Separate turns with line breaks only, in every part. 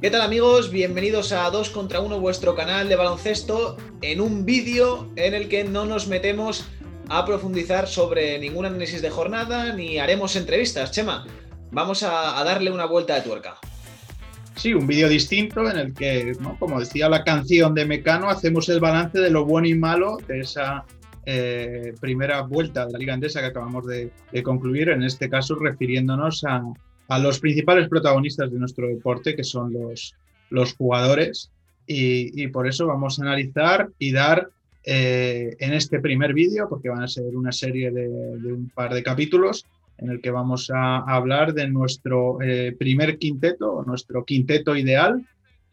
¿Qué tal amigos? Bienvenidos a 2 contra 1 vuestro canal de baloncesto en un vídeo en el que no nos metemos a profundizar sobre ningún análisis de jornada ni haremos entrevistas. Chema, vamos a, darle una vuelta de tuerca.
Sí, un vídeo distinto en el que, como decía la canción de Mecano, hacemos el balance de lo bueno y malo de esa eh, primera vuelta de la Liga Andesa que acabamos de concluir, en este caso refiriéndonos a, a los principales protagonistas de nuestro deporte, que son los, los jugadores. Y, por eso vamos a analizar y dar eh, en este primer vídeo, porque van a ser una serie de, un par de capítulos, en el que vamos a hablar de nuestro eh, primer quinteto, nuestro quinteto ideal,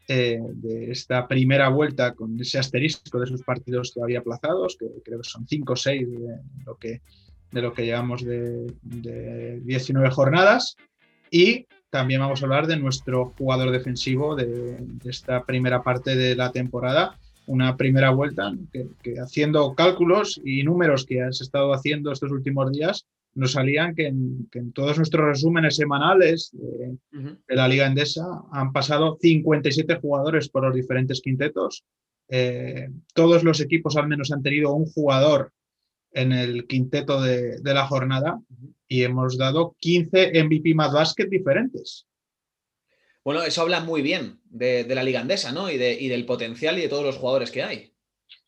eh, de esta primera vuelta con ese asterisco de esos partidos todavía aplazados, que creo que son 5 o 6 de lo que, de lo que llevamos de, de 19 jornadas. Y también vamos a hablar de nuestro jugador defensivo de, esta primera parte de la temporada. Una primera vuelta que, haciendo cálculos y números que has estado haciendo estos últimos días, nos salían que en, todos nuestros resúmenes semanales de, la Liga Endesa han pasado 57 jugadores por los diferentes quintetos. Eh, todos los equipos al menos han tenido un jugador en el quinteto de, la jornada y hemos dado 15 MVP más básquet diferentes.
Bueno, eso habla muy bien de, la liga andesa, ¿no? Y, del potencial y de todos los jugadores que hay.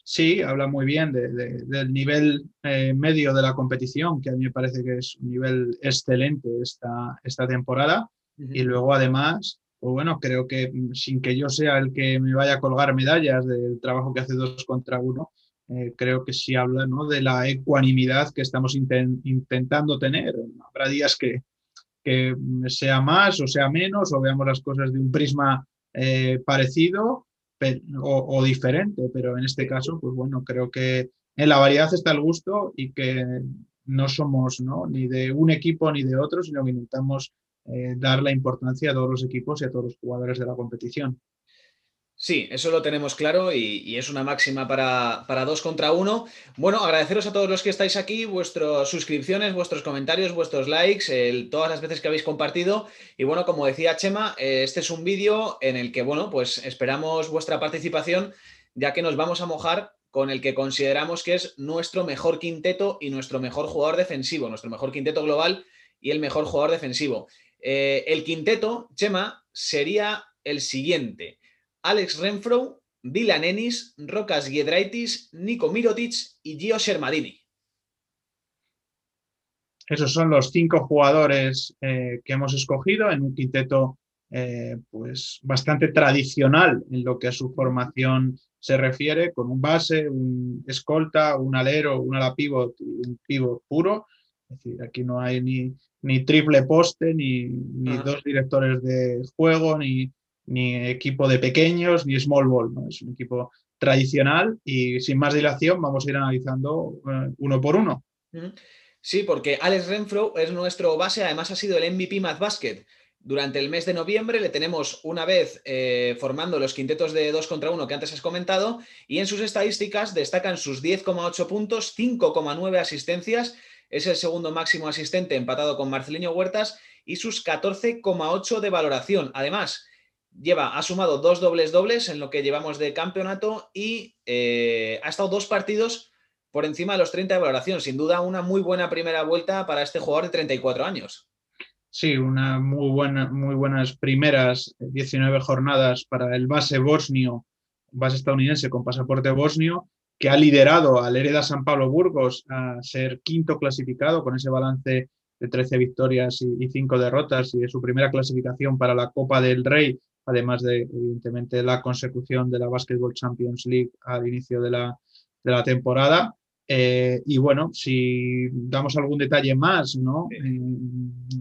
Sí, habla muy bien del nivel eh, medio de la competición, que a mí me parece que es un nivel excelente esta, esta temporada. Y luego, además, pues bueno, creo que mm, sin que yo sea el que me vaya a colgar medallas del trabajo que hace dos contra uno, eh, creo que sí habla ¿no? de la ecuanimidad que estamos intentando tener. Habrá días que, que, sea más o sea menos, o veamos las cosas de un prisma eh, parecido o, diferente, pero en este caso, pues bueno, creo que en la variedad está el gusto y que no somos ¿no? ni de un equipo ni de otro, sino que intentamos eh, dar la importancia a todos los equipos y a todos los jugadores de la competición.
Sí, eso lo tenemos claro y, es una máxima para, dos contra uno. Bueno, agradeceros a todos los que estáis aquí, vuestras suscripciones, vuestros comentarios, vuestros likes, todas las veces que habéis compartido. Y bueno, como decía Chema, eh, este es un vídeo en el que, bueno, pues esperamos vuestra participación, ya que nos vamos a mojar con el que consideramos que es nuestro mejor quinteto y nuestro mejor jugador defensivo, nuestro mejor quinteto global y el mejor jugador defensivo. Eh, el quinteto, Chema, sería el siguiente. Alex Renfro, Dylan Ennis, Rocas Giedraitis, Nico Mirotic y Gio Shermadini.
Esos son los cinco jugadores eh, que hemos escogido en un quinteto eh, pues bastante tradicional en lo que a su formación se refiere, con un base, un escolta, un alero, un ala pivot y un pivot puro. Es decir, aquí no hay ni, ni triple poste, ni, ni dos directores de juego, ni, ni equipo de pequeños, ni small ball, ¿no? Es un equipo tradicional y sin más dilación vamos a ir analizando eh, uno por uno.
Sí, porque Alex Renfro es nuestro base, además ha sido el MVP Math Basket. Durante el mes de noviembre le tenemos una vez eh, formando los quintetos de 2 contra 1 que antes has comentado y en sus estadísticas destacan sus 10,8 puntos, 5,9 asistencias, es el segundo máximo asistente empatado con Marcelinho Huertas y sus 14,8 de valoración. Además, lleva, ha sumado dos dobles dobles en lo que llevamos de campeonato y eh, ha estado dos partidos por encima de los 30 de valoración. Sin duda, una muy buena primera vuelta para este jugador de 34 años.
Sí, una muy, buena, muy buenas primeras 19 jornadas para el base bosnio, base estadounidense con pasaporte bosnio, que ha liderado al Hereda San Pablo Burgos a ser quinto clasificado con ese balance de 13 victorias y, y 5 derrotas y de su primera clasificación para la Copa del Rey además de, evidentemente, la consecución de la Basketball Champions League al inicio de la, de la temporada. Eh, y bueno, si damos algún detalle más, ¿no?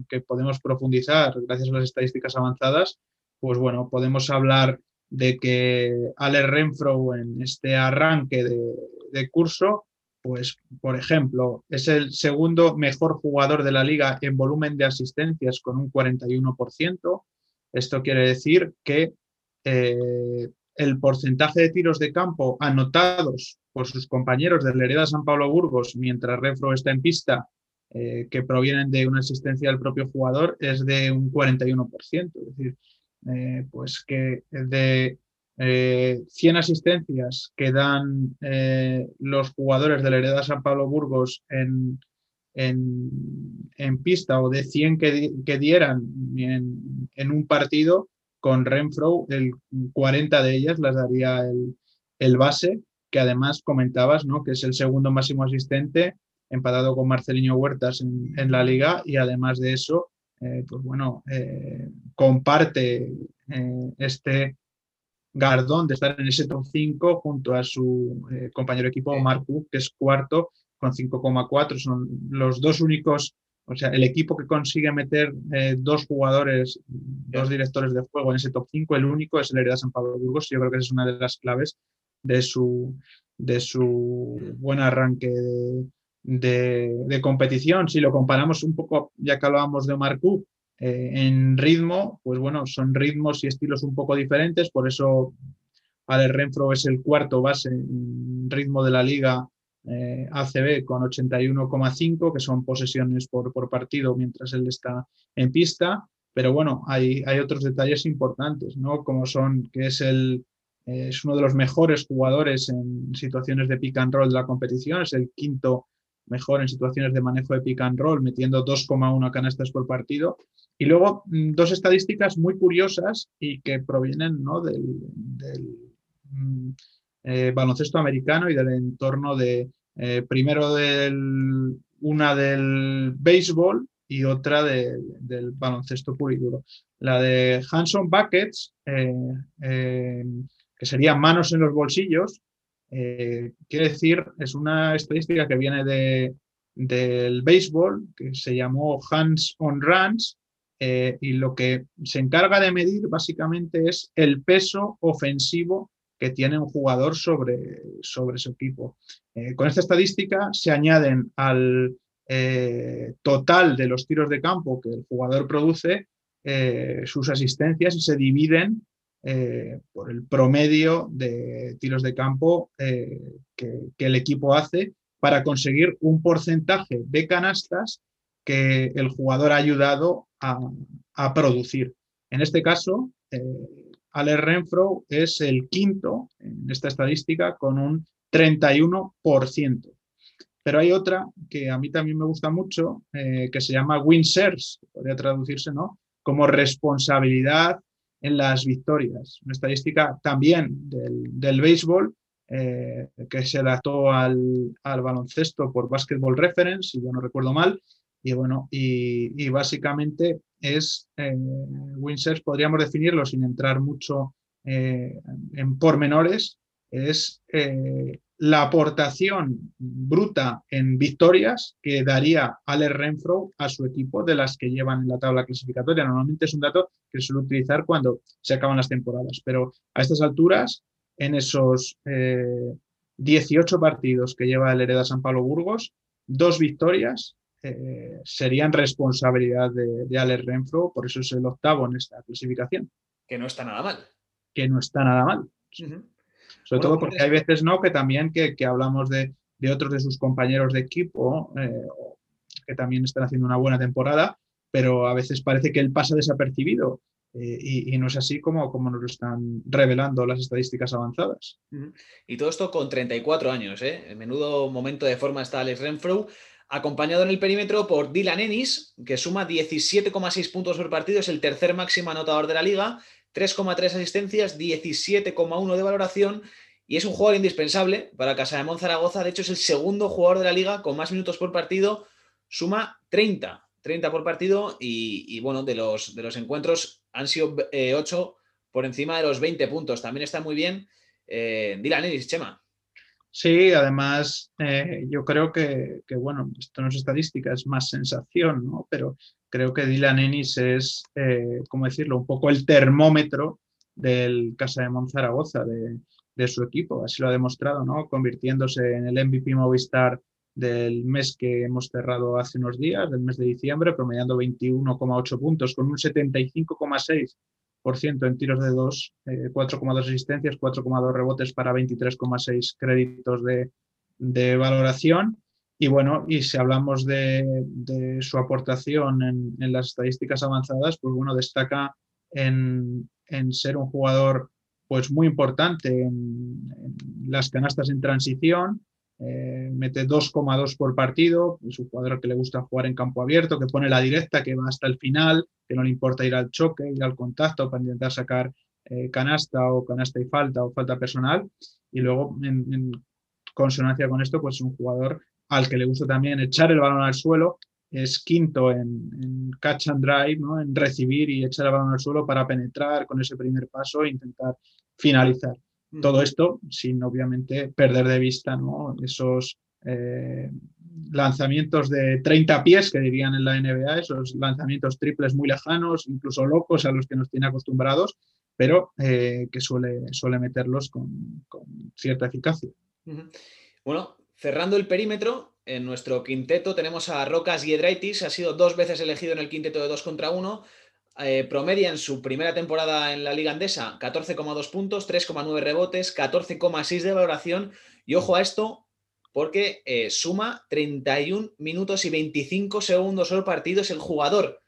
que podemos profundizar gracias a las estadísticas avanzadas, pues bueno, podemos hablar de que Ale Renfro en este arranque de, de, curso, pues por ejemplo, es el segundo mejor jugador de la liga en volumen de asistencias con un 41%, esto quiere decir que eh, el porcentaje de tiros de campo anotados por sus compañeros del Hereda San Pablo Burgos mientras Refro está en pista eh, que provienen de una asistencia del propio jugador es de un 41%. Es decir, eh, pues que de 100 asistencias que dan los jugadores de la Hereda San Pablo Burgos en, en, pista o de 100 que, que dieran en, en, un partido, con Renfro, el 40 de ellas las daría el, el base, que además comentabas, ¿no? que es el segundo máximo asistente, empatado con Marcelinho Huertas en, la liga y además de eso, eh, pues bueno, eh, comparte eh, este gardón de estar en ese top 5 junto a su compañero de equipo Marco, que es cuarto con 5,4. Son los dos únicos, o sea, el equipo que consigue meter dos jugadores, dos directores de juego en ese top 5, el único es el Hereda San Pablo Burgos. Yo creo que esa es una de las claves de su, de su buen arranque de, competición. Si lo comparamos un poco, ya que hablábamos de Marcú, eh, en ritmo, pues bueno, son ritmos y estilos un poco diferentes, por eso Ale Renfro es el cuarto base en ritmo de la liga eh, ACB con 81,5, que son posesiones por, partido mientras él está en pista. Pero bueno, hay, hay otros detalles importantes, ¿no? Como son que es el, es uno de los mejores jugadores en situaciones de pick and roll de la competición, es el quinto mejor en situaciones de manejo de pick and roll, metiendo 2,1 canastas por partido. Y luego mm, dos estadísticas muy curiosas y que provienen ¿no? del, mm, eh, baloncesto americano y del entorno de, eh, primero del, una del béisbol y otra del baloncesto puro y duro. La de Hanson Buckets, eh, que serían manos en los bolsillos, eh, quiere decir, es una estadística que viene de, del béisbol, que se llamó Hands on Runs, eh, y lo que se encarga de medir básicamente es el peso ofensivo que tiene un jugador sobre, sobre su equipo. Eh, con esta estadística se añaden al total de los tiros de campo que el jugador produce sus asistencias y se dividen eh, por el promedio de tiros de campo eh, que, el equipo hace para conseguir un porcentaje de canastas que el jugador ha ayudado a, producir. En este caso, eh, Ale Renfro es el quinto en esta estadística con un 31%. Pero hay otra que a mí también me gusta mucho, que se llama win podría traducirse, ¿no? Como responsabilidad en las victorias. Una estadística también del, béisbol eh, que se adaptó al, baloncesto por Basketball Reference, si yo no recuerdo mal. Y bueno, y, básicamente es, eh, podríamos definirlo sin entrar mucho eh, en pormenores, es eh, la aportación bruta en victorias que daría Ale Renfro a su equipo de las que llevan en la tabla clasificatoria. Normalmente es un dato que suele utilizar cuando se acaban las temporadas, pero a estas alturas, en esos 18 eh, partidos que lleva el Hereda San Pablo Burgos, dos victorias eh, serían responsabilidad de, Ale Renfro, por eso es el octavo en esta clasificación.
Que no está nada mal.
Que no está nada mal. Sobre todo porque hay veces no que también que, hablamos de, otros de sus compañeros de equipo eh, que también están haciendo una buena temporada, pero a veces parece que él pasa desapercibido. Eh, y, no es así como, como nos lo están revelando las estadísticas avanzadas.
Y todo esto con 34 años. ¿eh? En menudo momento de forma está Alex Renfro, acompañado en el perímetro por Dylan Ennis, que suma 17,6 puntos por partido, es el tercer máximo anotador de la liga 3,3 asistencias, 17,1 de valoración y es un jugador indispensable para Casa de Zaragoza. De hecho, es el segundo jugador de la liga con más minutos por partido. Suma 30, 30 por partido y, bueno, de los, de los encuentros han sido 8 eh, por encima de los 20 puntos. También está muy bien. Eh, Dylan Ellis, Chema.
Sí, además eh, yo creo que, bueno, esto no es estadística, es más sensación, ¿no? Pero creo que Dylan Ennis es, eh, ¿cómo decirlo?, un poco el termómetro del Casa de Monzaragoza, de, de su equipo. Así lo ha demostrado, ¿no? Convirtiéndose en el MVP Movistar del mes que hemos cerrado hace unos días, del mes de diciembre, promediando 21,8 puntos con un 75,6 en tiros de 2, 4,2 eh, asistencias, 4,2 rebotes para 23,6 créditos de, valoración. Y bueno, y si hablamos de, su aportación en, las estadísticas avanzadas, pues bueno, destaca en, ser un jugador pues muy importante en, las canastas en transición, eh, mete 2,2 por partido, es un jugador que le gusta jugar en campo abierto, que pone la directa, que va hasta el final, que no le importa ir al choque, ir al contacto para intentar sacar eh, canasta o canasta y falta o falta personal. Y luego, en, consonancia con esto, pues es un jugador al que le gusta también echar el balón al suelo, es quinto en, catch and drive, ¿no? en recibir y echar el balón al suelo para penetrar con ese primer paso e intentar finalizar. Todo esto sin obviamente perder de vista ¿no? esos eh, lanzamientos de 30 pies que dirían en la NBA, esos lanzamientos triples muy lejanos, incluso locos a los que nos tiene acostumbrados, pero eh, que suele, suele meterlos con, cierta eficacia.
Bueno, cerrando el perímetro, en nuestro quinteto tenemos a Rocas Giedraitis, ha sido dos veces elegido en el quinteto de 2 contra 1. Eh, promedia en su primera temporada en la Liga Andesa 14,2 puntos, 3,9 rebotes, 14,6 de valoración. Y ojo a esto, porque eh, suma 31 minutos y 25 segundos por partido. Es el jugador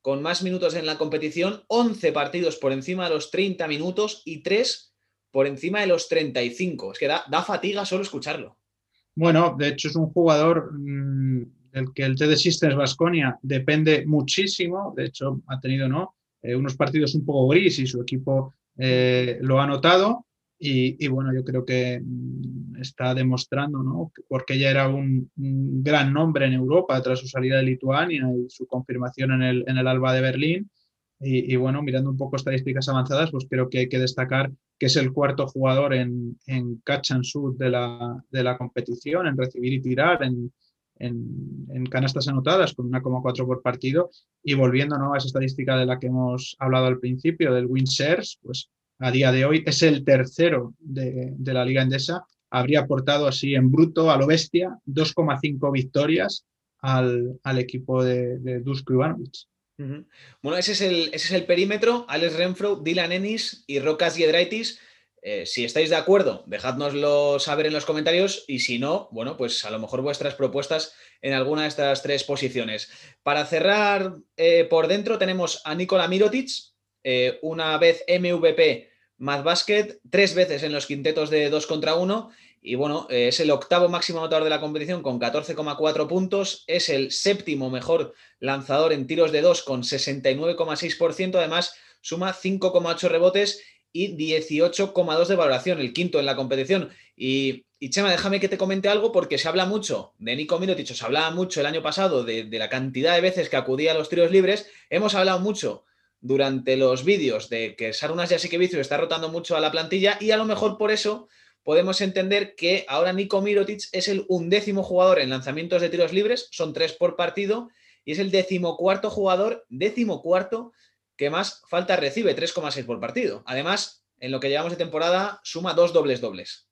con más minutos en la competición, 11 partidos por encima de los 30 minutos y 3 por encima de los 35. Es que da, da fatiga solo escucharlo.
Bueno, de hecho es un jugador mm, del que el TD Systems Vasconia depende muchísimo. De hecho, ha tenido ¿no? Eh, unos partidos un poco gris y su equipo eh, lo ha notado. Y, bueno, yo creo que mm, está demostrando, ¿no? Porque ya era un, gran nombre en Europa tras su salida de Lituania y su confirmación en el, en el Alba de Berlín. Y, bueno, mirando un poco estadísticas avanzadas, pues creo que hay que destacar que es el cuarto jugador en, en catch and shoot de la, de la competición, en recibir y tirar, en, en, canastas anotadas, con 1,4 por partido. Y volviendo a esa estadística de la que hemos hablado al principio, del win shares, pues a día de hoy es el tercero de, la Liga Endesa. Habría aportado así en bruto a lo bestia 2,5 victorias al, al, equipo de, de Dusko Ivanovic.
Bueno, ese es, el, ese es el perímetro. Alex Renfro, Dylan Ennis y Rocas Giedraitis. Eh, si estáis de acuerdo, dejádnoslo saber en los comentarios y si no, bueno, pues a lo mejor vuestras propuestas en alguna de estas tres posiciones. Para cerrar eh, por dentro tenemos a Nikola Mirotic, eh, una vez MVP Mad Basket, tres veces en los quintetos de 2 contra 1 y bueno, eh, es el octavo máximo anotador de la competición con 14,4 puntos. Es el séptimo mejor lanzador en tiros de 2 con 69,6%. Además, suma 5,8 rebotes y 18,2 de valoración, el quinto en la competición. Y, Chema, déjame que te comente algo porque se habla mucho de Nico Mirotic, se hablaba mucho el año pasado de, de la cantidad de veces que acudía a los tiros libres. Hemos hablado mucho durante los vídeos de que Sarunas Jasikevicio está rotando mucho a la plantilla y a lo mejor por eso podemos entender que ahora Nico Mirotic es el undécimo jugador en lanzamientos de tiros libres, son tres por partido, y es el decimocuarto jugador, decimocuarto, que más falta recibe, 3,6 por partido. Además, en lo que llevamos de temporada, suma dos dobles dobles.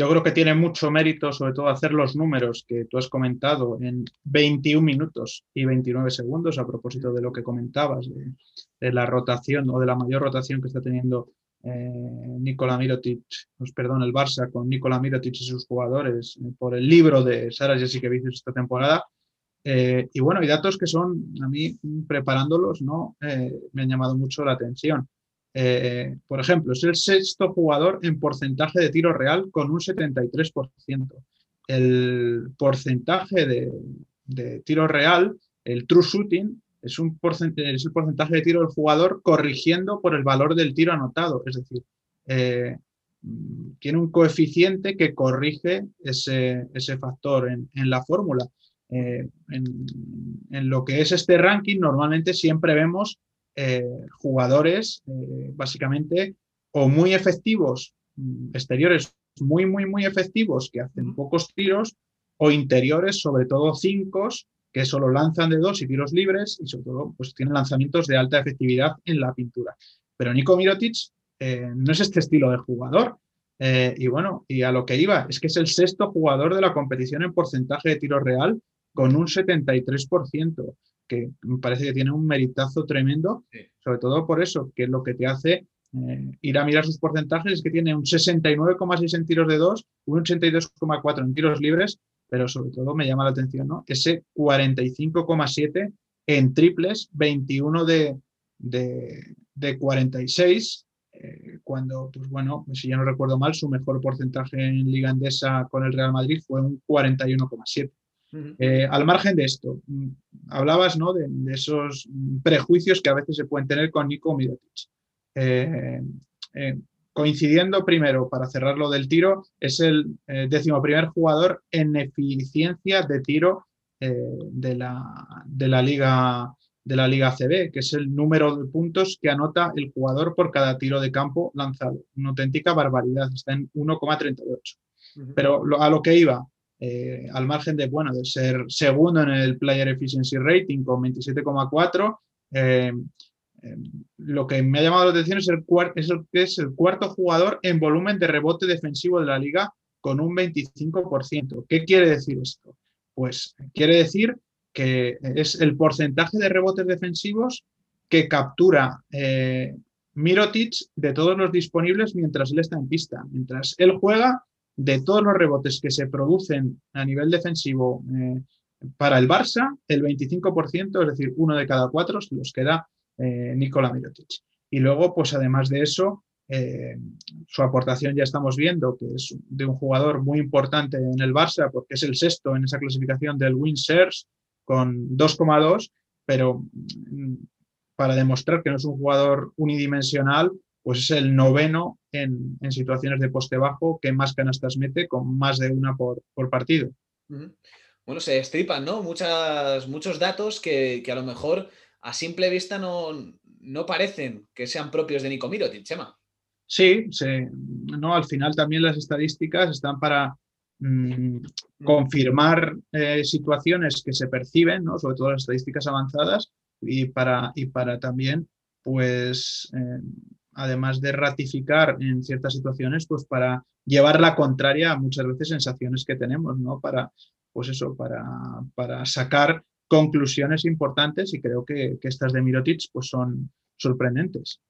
Yo creo que tiene mucho mérito, sobre todo, hacer los números que tú has comentado en 21 minutos y 29 segundos, a propósito de lo que comentabas, de la rotación o de la mayor rotación que está teniendo eh, Nikola Mirotic, pues, perdón, el Barça con Nikola Mirotic y sus jugadores eh, por el libro de Sara Jessica Vicius esta temporada. Eh, y bueno, hay datos que son, a mí preparándolos, ¿no? me han llamado mucho la atención. Por ejemplo, es el sexto jugador en porcentaje de tiro real con un 73%. El porcentaje de, tiro real, el true shooting, es, un porcentaje, es el porcentaje de tiro del jugador corrigiendo por el valor del tiro anotado. Es decir, eh, tiene un coeficiente que corrige ese, factor en, la fórmula. Eh, en, lo que es este ranking, normalmente siempre vemos eh, jugadores básicamente o muy efectivos, mm, exteriores muy, muy, muy efectivos que hacen pocos tiros, o interiores, sobre todo cinco, que solo lanzan de dos y tiros libres y sobre todo pues tienen lanzamientos de alta efectividad en la pintura. Pero Nico Mirotic eh, no es este estilo de jugador. Eh, y bueno, y a lo que iba, es que es el sexto jugador de la competición en porcentaje de tiro real con un 73%, que me parece que tiene un meritazo tremendo, sobre todo por eso, que lo que te hace eh, ir a mirar sus porcentajes es que tiene un 69,6 en tiros de dos, un 82,4 en tiros libres pero sobre todo me llama la atención ¿no? ese 45,7 en triples, 21 de, de, 46, eh, cuando, pues bueno, si ya no recuerdo mal, su mejor porcentaje en Liga Andesa con el Real Madrid fue un 41,7. Eh, al margen de esto, mm, hablabas ¿no? de, esos prejuicios que a veces se pueden tener con Nico Mirotic. Eh, coincidiendo primero, para cerrarlo del tiro, es el décimo primer jugador en eficiencia de tiro de, la, de la Liga de la Liga CB, que es el número de puntos que anota el jugador por cada tiro de campo lanzado. Una auténtica barbaridad, está en 1,38. Pero a lo que iba, eh, al margen de, bueno, de ser segundo en el Player Efficiency Rating con 27,4, eh, eh, lo que me ha llamado la atención es el, es el es el cuarto jugador en volumen de rebote defensivo de la liga con un 25%. ¿Qué quiere decir esto? Pues quiere decir que es el porcentaje de rebotes defensivos que captura eh, Mirotic de todos los disponibles mientras él está en pista. Mientras él juega, de todos los rebotes que se producen a nivel defensivo eh, para el Barça, el 25%, es decir, uno de cada cuatro, los queda eh, Nikola Mirotic. Y luego, pues además de eso, eh, su aportación ya estamos viendo que es de un jugador muy importante en el Barça, porque es el sexto en esa clasificación del Win Shares, con 2,2, pero mm, para demostrar que no es un jugador unidimensional, pues es el noveno en, situaciones de poste bajo que más canastas mete, con más de una por, partido.
Bueno, se estripan, ¿no? Muchas, muchos datos que, a lo mejor a simple vista no, no parecen que sean propios de Nico Mirotic, Chema.
Sí, no, al final también las estadísticas están para Mm, confirmar eh, situaciones que se perciben, ¿no? sobre todo las estadísticas avanzadas, y para, y para también, pues, eh, además de ratificar en ciertas situaciones, pues para llevar la contraria a muchas veces sensaciones que tenemos, ¿no? Para, pues eso, para, para sacar conclusiones importantes y creo que, estas de Mirotic pues son sorprendentes.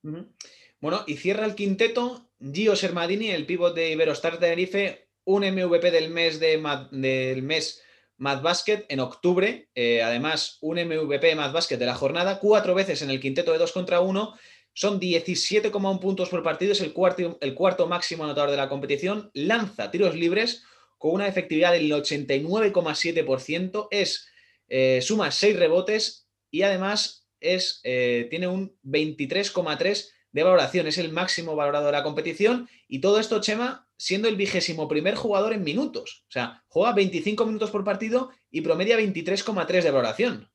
Bueno, y cierra el quinteto Gio Sermadini, el pívot de Iberostar Tenerife, un MVP del mes de del mes Mad Basket en octubre, eh, además un MVP Mad Basket de la jornada, cuatro veces en el quinteto de 2 contra 1, son 17,1 puntos por partido, es el cuarto, el cuarto máximo anotador de la competición, lanza tiros libres con una efectividad del 89,7%, es, eh, suma 6 rebotes y además es, eh, tiene un 23,3% de valoración, es el máximo valorado de la competición. Y todo esto, Chema, siendo el vigésimo primer jugador en minutos. O sea, juega 25 minutos por partido y promedia 23,3 de valoración.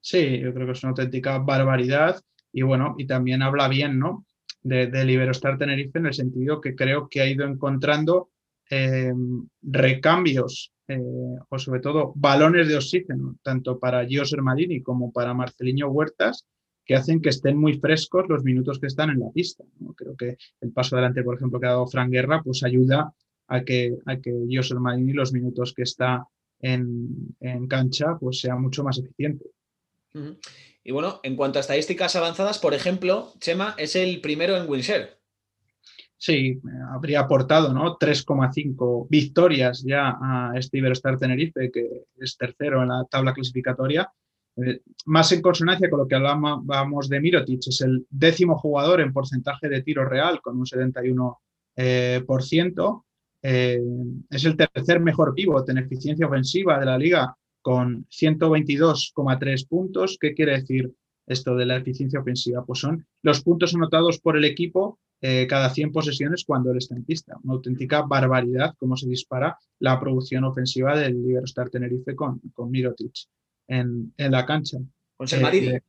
Sí, yo creo que es una auténtica barbaridad y bueno, y también habla bien, ¿no? De, de Liberostar Tenerife en el sentido que creo que ha ido encontrando eh, recambios eh, o sobre todo balones de oxígeno, tanto para Gio Sermadini como para Marceliño Huertas, que hacen que estén muy frescos los minutos que están en la pista. Creo que el paso adelante, por ejemplo, que ha dado Fran Guerra, pues ayuda a que, a que José Marini los minutos que está en, cancha pues sea mucho más eficiente.
Y bueno, en cuanto a estadísticas avanzadas, por ejemplo, Chema es el primero en Winshare.
Sí, habría aportado ¿no? 3,5 victorias ya a este Iberostar Tenerife, que es tercero en la tabla clasificatoria, eh, más en consonancia con lo que hablábamos de Mirotic, es el décimo jugador en porcentaje de tiro real con un 71%. Eh, eh, es el tercer mejor pívot en eficiencia ofensiva de la liga con 122,3 puntos. ¿Qué quiere decir esto de la eficiencia ofensiva? Pues son los puntos anotados por el equipo cada 100 posesiones cuando él está en pista. Una auténtica barbaridad cómo se dispara la producción ofensiva del Liberostar Tenerife con, con Mirotic en, la cancha.
Con Sermadini. Eh,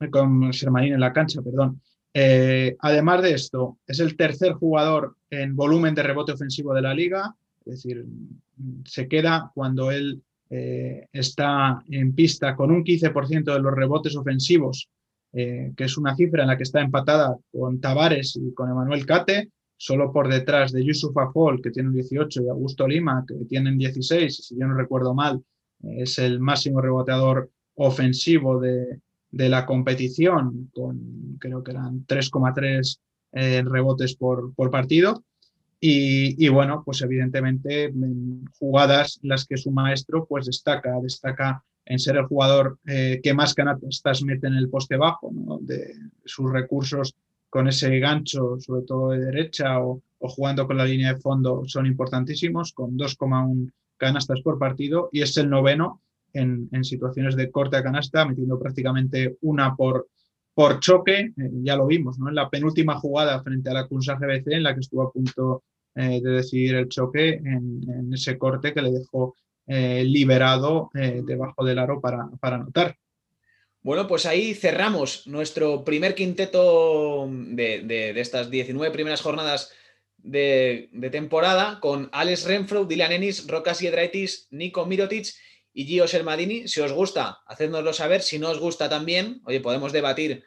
eh, con Sermadini en la cancha, perdón. Eh, además de esto, es el tercer jugador en volumen de rebote ofensivo de la liga, es decir, se queda cuando él está en pista con un 15% de los rebotes ofensivos, que es una cifra en la que está empatada con Tavares y con Emanuel Cate, solo por detrás de Yusuf Afol, que tiene 18, y Augusto Lima, que tienen 16, si yo no recuerdo mal, es el máximo reboteador ofensivo de, la competición, con creo que eran 3,3 eh, rebotes por, partido. Y, bueno, pues evidentemente jugadas las que su maestro pues destaca, destaca en ser el jugador eh, que más canastas mete en el poste bajo, de sus recursos con ese gancho, sobre todo de derecha o, jugando con la línea de fondo, son importantísimos, con 2,1 canastas por partido, y es el noveno en, situaciones de corte a canasta, metiendo prácticamente una por, por choque, eh, ya lo vimos, ¿no? En la penúltima jugada frente a la Kunsa GBC, en la que estuvo a punto eh, de decidir el choque en, ese corte que le dejó eh, liberado debajo del aro para, para anotar.
Bueno, pues ahí cerramos nuestro primer quinteto de, estas 19 primeras jornadas de, temporada con Alex Renfro, Dylan Ennis, Rocas Yedraitis, Nico Mirotic y Gio Sermadini. Si os gusta, hacednoslo saber. Si no os gusta también, oye, podemos debatir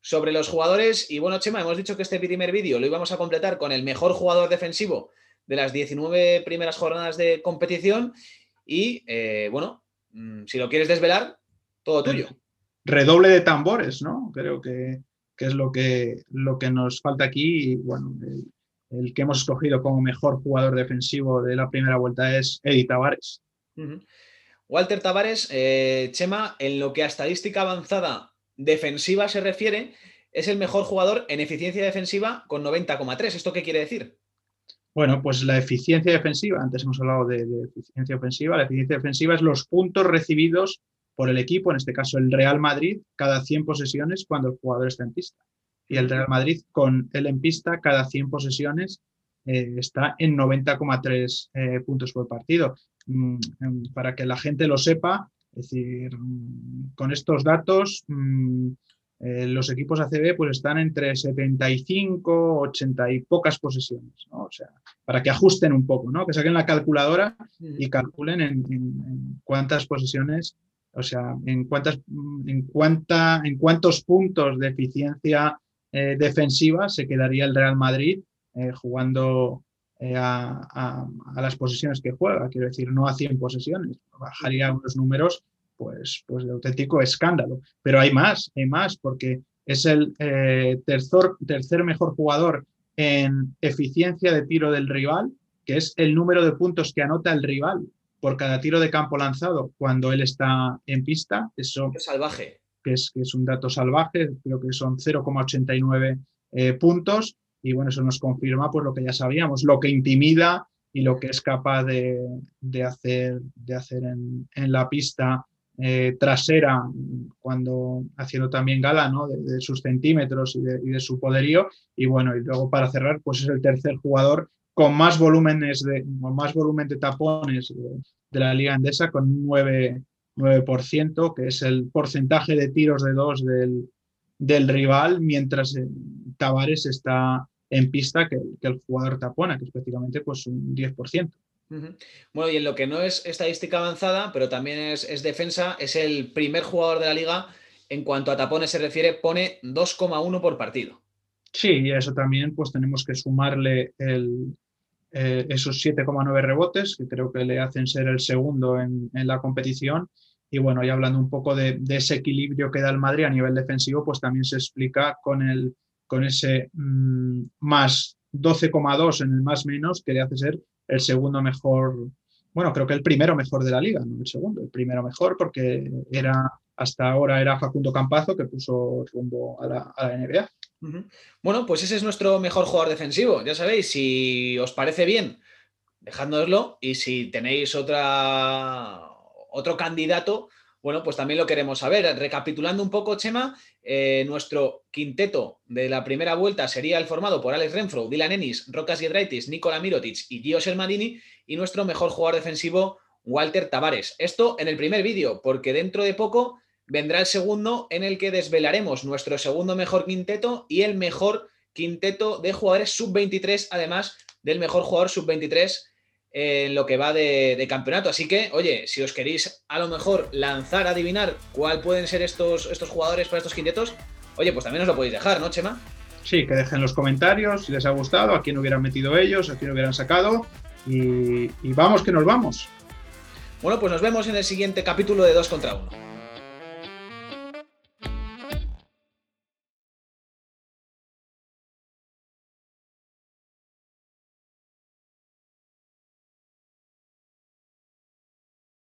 sobre los jugadores. Y bueno, Chema, hemos dicho que este primer vídeo lo íbamos a completar con el mejor jugador defensivo de las 19 primeras jornadas de competición. Y eh, bueno, mm, si lo quieres desvelar, todo tuyo.
Redoble de tambores, ¿no? Creo que, es lo que, lo que nos falta aquí. Y bueno, el, que hemos escogido como mejor jugador defensivo de la primera vuelta es Eddie Tavares.
Walter Tavares, eh, Chema, en lo que a estadística avanzada defensiva se refiere, es el mejor jugador en eficiencia defensiva con 90,3. ¿Esto qué quiere decir?
Bueno, pues la eficiencia defensiva, antes hemos hablado de, eficiencia ofensiva, la eficiencia defensiva es los puntos recibidos por el equipo, en este caso el Real Madrid, cada 100 posesiones cuando el jugador está en pista. Y el Real Madrid con él en pista cada 100 posesiones eh, está en 90,3 eh, puntos por partido. Mm, em, para que la gente lo sepa, es decir, mm, con estos datos, mm, eh, los equipos ACB pues están entre 75, 80 y pocas posesiones, O sea, para que ajusten un poco, ¿no? Que saquen la calculadora y calculen en, cuántas posesiones, o sea, en cuántas, en cuánta, en cuántos puntos de eficiencia defensiva se quedaría el Real Madrid jugando eh, a, las posesiones que juega, quiero decir, no a 100 posesiones, bajaría unos números pues, pues de auténtico escándalo. Pero hay más, hay más, porque es el eh, tercer, tercer mejor jugador en eficiencia de tiro del rival, que es el número de puntos que anota el rival por cada tiro de campo lanzado cuando él está en pista. Eso
es salvaje.
Que es, que es un dato salvaje, creo que son 0,89 eh, puntos y bueno, eso nos confirma pues lo que ya sabíamos, lo que intimida y lo que es capaz de, hacer, de hacer en, la pista eh, trasera, cuando haciendo también gala ¿no? de, sus centímetros y de, su poderío. Y bueno, y luego para cerrar, pues es el tercer jugador con más volúmenes de, más volumen de tapones de, la Liga Andesa, con 9, 9%, que es el porcentaje de tiros de dos del, del rival, mientras eh, Tavares está en pista que, el jugador tapona, que es prácticamente pues, un 10%.
Bueno, y en lo que no es estadística avanzada, pero también es, defensa, es el primer jugador de la liga en cuanto a tapones se refiere, pone 2,1 por partido.
Sí, y a eso también pues tenemos que sumarle el, eh, esos 7,9 rebotes, que creo que le hacen ser el segundo en, la competición. Y bueno, y hablando un poco de, de, ese equilibrio que da el Madrid a nivel defensivo, pues también se explica con el con ese mm, más 12,2 en el más menos, que le hace ser el segundo mejor, bueno, creo que el primero mejor de la liga, no el segundo, el primero mejor porque era hasta ahora era Facundo Campazo que puso rumbo a la, NBA.
Bueno, pues ese es nuestro mejor jugador defensivo. Ya sabéis, si os parece bien, dejádnoslo y si tenéis otra, otro candidato, bueno, pues también lo queremos saber. Recapitulando un poco, Chema, eh, nuestro quinteto de la primera vuelta sería el formado por Alex Renfro, Dylan Ennis, Rocas Giedraitis, Nicola Mirotic y Gio Selmadini, y nuestro mejor jugador defensivo, Walter Tavares. Esto en el primer vídeo, porque dentro de poco vendrá el segundo en el que desvelaremos nuestro segundo mejor quinteto y el mejor quinteto de jugadores sub-23, además del mejor jugador sub-23 en lo que va de, campeonato. Así que, oye, si os queréis a lo mejor lanzar, adivinar cuál pueden ser estos, estos jugadores para estos quintetos, oye, pues también os lo podéis dejar, ¿no, Chema?
Sí, que dejen los comentarios si les ha gustado, a quién hubieran metido ellos, a quién hubieran sacado. Y, y vamos que nos vamos.
Bueno, pues nos vemos en el siguiente capítulo de 2 contra 1.